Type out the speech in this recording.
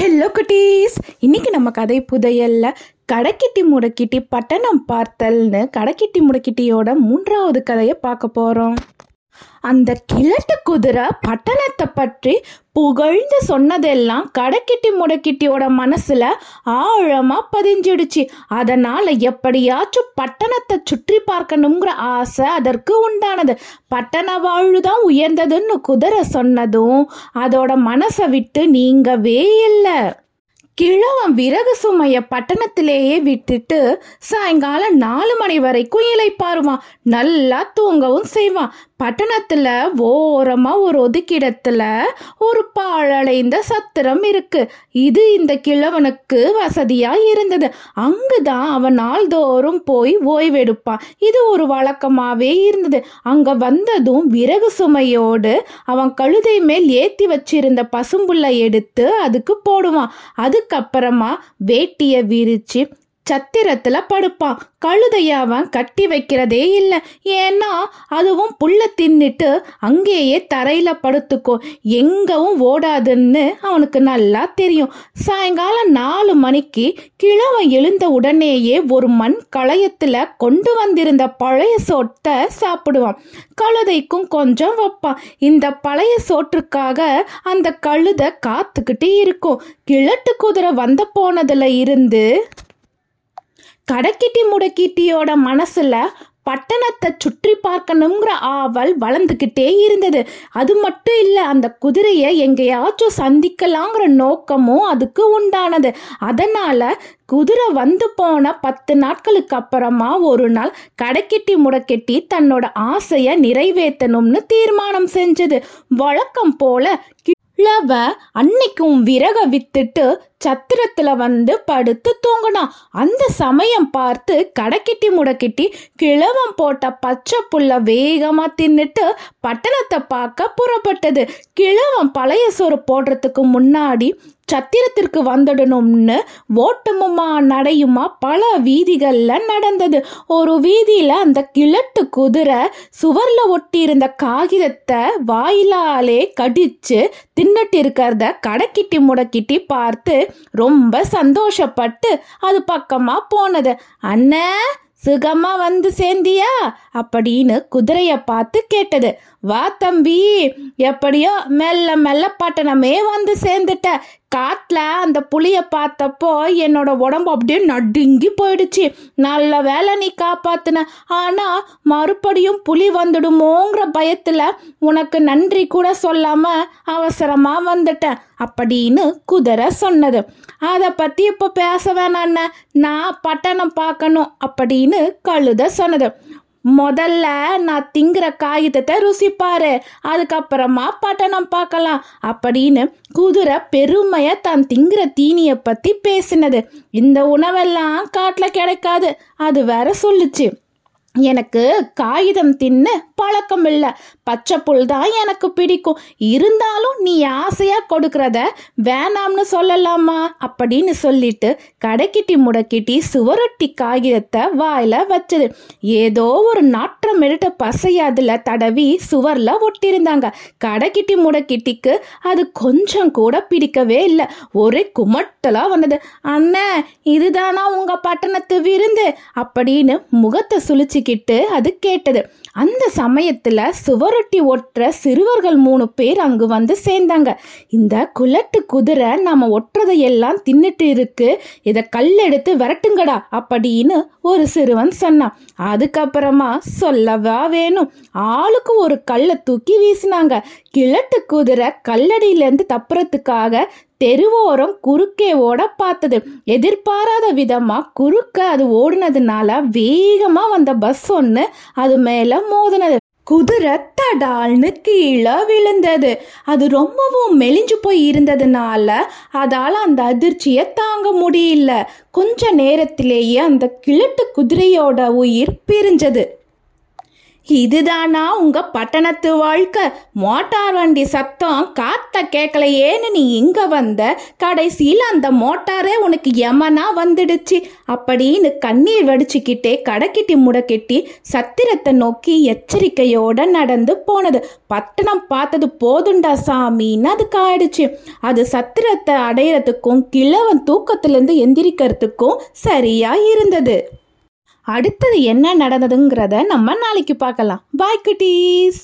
Hello குட்டீஸ் இன்னைக்கு நம்ம கதை புதையல்ல கடைக்கிட்டி முடக்கிட்டி பட்டணம் பார்த்தல்னு கடைக்கிட்டி முடக்கிட்டியோட மூன்றாவது கதையை பார்க்க போகிறோம் அந்த கிழட்டு குதிரை பட்டணத்தை பற்றி புகழ்ந்து சொன்னதெல்லாம் கடைக்கிட்டி முடக்கிட்டியோட மனசுல ஆழமா பதிஞ்சிடுச்சு. அதனால எப்படியாச்சும் பட்டணத்தை சுற்றி பார்க்கணுங்கிற ஆசை அதற்கு உண்டானது. பட்டண வாழ்வுதான் உயர்ந்ததுன்னு குதிரை சொன்னதும் அதோட மனசை விட்டு நீங்கவே இல்லை. கிழவன் விறகு சுமைய பட்டணத்திலேயே விட்டுட்டு சாயங்காலம் நாலு மணி வரைக்கும் இலைப்பாருவான் நல்லா தூங்கவும் செய்வான். பட்டணத்துல ஓரமா ஒரு ஒதுக்கிடத்துல ஒரு பாழடைந்த சத்திரம் இருக்கு. இது இந்த கிழவனுக்கு வசதியா இருந்தது. அங்குதான் அவன் நாள்தோறும் போய் ஓய்வெடுப்பான். இது ஒரு வழக்கமாவே இருந்தது. அங்க வந்ததும் விறகு சுமையோடு அவன் கழுதை மேல் ஏத்தி வச்சிருந்த பசும்புல்லை எடுத்து அதுக்கு போடுவான். அது அதுக்கப்புறமா வேட்டிய விரிச்சு சத்திரத்துல படுப்பான். கழுதைய அவன் கட்டி வைக்கிறதே இல்லை. ஏன்னா அதுவும் புல்ல தின்னுட்டு அங்கேயே தரையில படுத்துக்கோ. எங்கவும் ஓடாதுன்னு அவனுக்கு நல்லா தெரியும். சாயங்காலம் நாலு மணிக்கு கிழவன் எழுந்த உடனேயே ஒரு மண் களையத்துல கொண்டு வந்திருந்த பழைய சோட்டை சாப்பிடுவான். கழுதைக்கும் கொஞ்சம் வைப்பான். இந்த பழைய சோற்றுக்காக அந்த கழுதை காத்துக்கிட்டே இருக்கும். கிழட்டு குதிரை வந்த போனதுல இருந்து கடைக்கிட்டி முடக்கிட்டியோட மனசுல பட்டணத்தை சுற்றி பார்க்கணுங்கிற ஆவல் வளர்ந்துக்கிட்டே இருந்தது. அது மட்டும் இல்லை அந்த குதிரையை எங்கேயாச்சும் சந்திக்கலாங்கிற நோக்கமும் அதுக்கு உண்டானது. அதனால குதிரை வந்து போன பத்து நாட்களுக்கு அப்புறமா ஒரு நாள் கடைக்கெட்டி முடக்கெட்டி தன்னோட ஆசையை நிறைவேற்றணும்னு தீர்மானம் செஞ்சது. வழக்கம் போல கிழவ அன்னைக்கும் விறக வித்துட்டு சத்திரத்துல வந்து படுத்து தூங்கினான் அந்த சமயம் பார்த்து கடைக்கிட்டி முடக்கிட்டி கிழவன் போட்ட பச்சை புல்ல வேகமா தின்னுட்டு பட்டணத்தை பார்க்க புறப்பட்டது. கிழவன் பழைய சோறு போடுறதுக்கு முன்னாடி சத்திரத்திற்கு வந்துடணும்னு ஓட்டமுமா நடையுமா பல வீதிகளில் நடந்தது. ஒரு வீதியில் அந்த கிழட்டு குதிரை சுவரில் ஒட்டியிருந்த காகிதத்தை வாயிலாலே கடிச்சு தின்னுட்டு இருக்கிறத கடைக்கிட்டி முடக்கிட்டி பார்த்து ரொம்ப சந்தோஷப்பட்டு அது பக்கமாக போனது. அண்ணே சுகமா வந்து சேர்ந்தியா? அப்படின்னு குதிரைய பார்த்து கேட்டது. வா தம்பி எப்படியோ மெல்ல மெல்ல பட்டணமே வந்து சேர்ந்துட்ட. காட்டில் அந்த புளிய பார்த்தப்போ என்னோட உடம்பு அப்படியே நடுங்கி போயிடுச்சு. நல்ல வேலை நீ காப்பாத்தின. ஆனா மறுபடியும் புலி வந்துடுமோங்கிற பயத்துல உனக்கு நன்றி கூட சொல்லாம அவசரமா வந்துட்டேன் அப்படின்னு குதிரை சொன்னது. அதை பத்தி இப்போ பேச வேணாண்ண நான் பட்டணம் பார்க்கணும் அப்படின்னு கழுத சொன்னது. முதல்ல நான் திங்கிற காகிதத்தை ருசிப்பாரு. அதுக்கப்புறமா பட்டணம் பார்க்கலாம். அப்படின்னு குதிரை பெருமையா தான் திங்கிற தீனியை பத்தி பேசினது. இந்த உணவெல்லாம் காட்டில் கிடைக்காது. அது வேற சொல்லுச்சு. எனக்கு காகிதம் தின்னு பழக்கம் இல்லை பச்சை புல் தான் எனக்கு பிடிக்கும். இருந்தாலும் நீ ஆசையாக கொடுக்கறத வேணாம்னு சொல்லலாமா? அப்படின்னு சொல்லிட்டு கடைக்கிட்டி முடக்கிட்டி சுவரொட்டி காகிதத்தை வாயில் வச்சது. ஏதோ ஒரு நாற்றம் எடுத்த பசை அதில் தடவி சுவரில் ஒட்டியிருந்தாங்க கடைக்கிட்டி முடக்கிட்டிக்கு அது கொஞ்சம் கூட பிடிக்கவே இல்லை. ஒரே குமட்டலாக வந்தது. அண்ணன் இதுதானா உங்கள் பட்டணத்து விருந்து? அப்படின்னு முகத்தை சுழிச்சுக்கிட்டு அது கேட்டது. அந்த சமயத்துல சுவரொட்டி ஒட்டுற சிறுவர்கள் மூணு பேர் அங்கு வந்து சேர்ந்தாங்க. இந்த குலட்டு குதிரை நாம ஒட்டுறதையெல்லாம் தின்னுட்டு இருக்கு. இத கல்லெடுத்து விரட்டுங்கடா அப்படின்னு ஒரு சிறுவன் சொன்னான். அதுக்கப்புறமா சொல்லவா வேணும்? ஆளுக்கு ஒரு கல்லை தூக்கி வீசினாங்க. கிழட்டு குதிரை கல்லடியிலேருந்து தப்புறதுக்காக தெருவோரம் குறுக்கே ஓட பார்த்தது. எதிர்பாராத விதமாக குறுக்க அது ஓடினதுனால வேகமாக வந்த பஸ் ஒன்று அது மேலே மோதினது. குதிரை தடால்னு கீழே விழுந்தது. அது ரொம்பவும் மெலிஞ்சு போய் இருந்ததுனால அதால் அந்த அதிர்ச்சியை தாங்க முடியல. கொஞ்ச நேரத்திலேயே அந்த கிழட்டு குதிரையோட உயிர் பிரிஞ்சது. இதுதானா உங்க பட்டணத்து வாழ்க்கை? மோட்டார் வண்டி சத்தம் காத்த கேட்கலையேன்னு நீ இங்க வந்த? கடைசியில் அந்த மோட்டாரே உனக்கு எமனா வந்துடுச்சு. அப்படின்னு கண்ணீர் வடிச்சுக்கிட்டே கடைக்கிட்டி முடக்கிட்டி சத்திரத்தை நோக்கி எச்சரிக்கையோட நடந்து போனது. பட்டணம் பார்த்தது போதுண்டா சாமின்னு அதுக்கு ஆயிடுச்சு. அது சத்திரத்தை அடையிறதுக்கும் கிழவன் தூக்கத்திலிருந்து எந்திரிக்கிறதுக்கும் சரியா இருந்தது. அடுத்தது என்ன நடந்ததுங்கிறத நம்ம நாளைக்கு பார்க்கலாம். பாய் குட்டீஸ்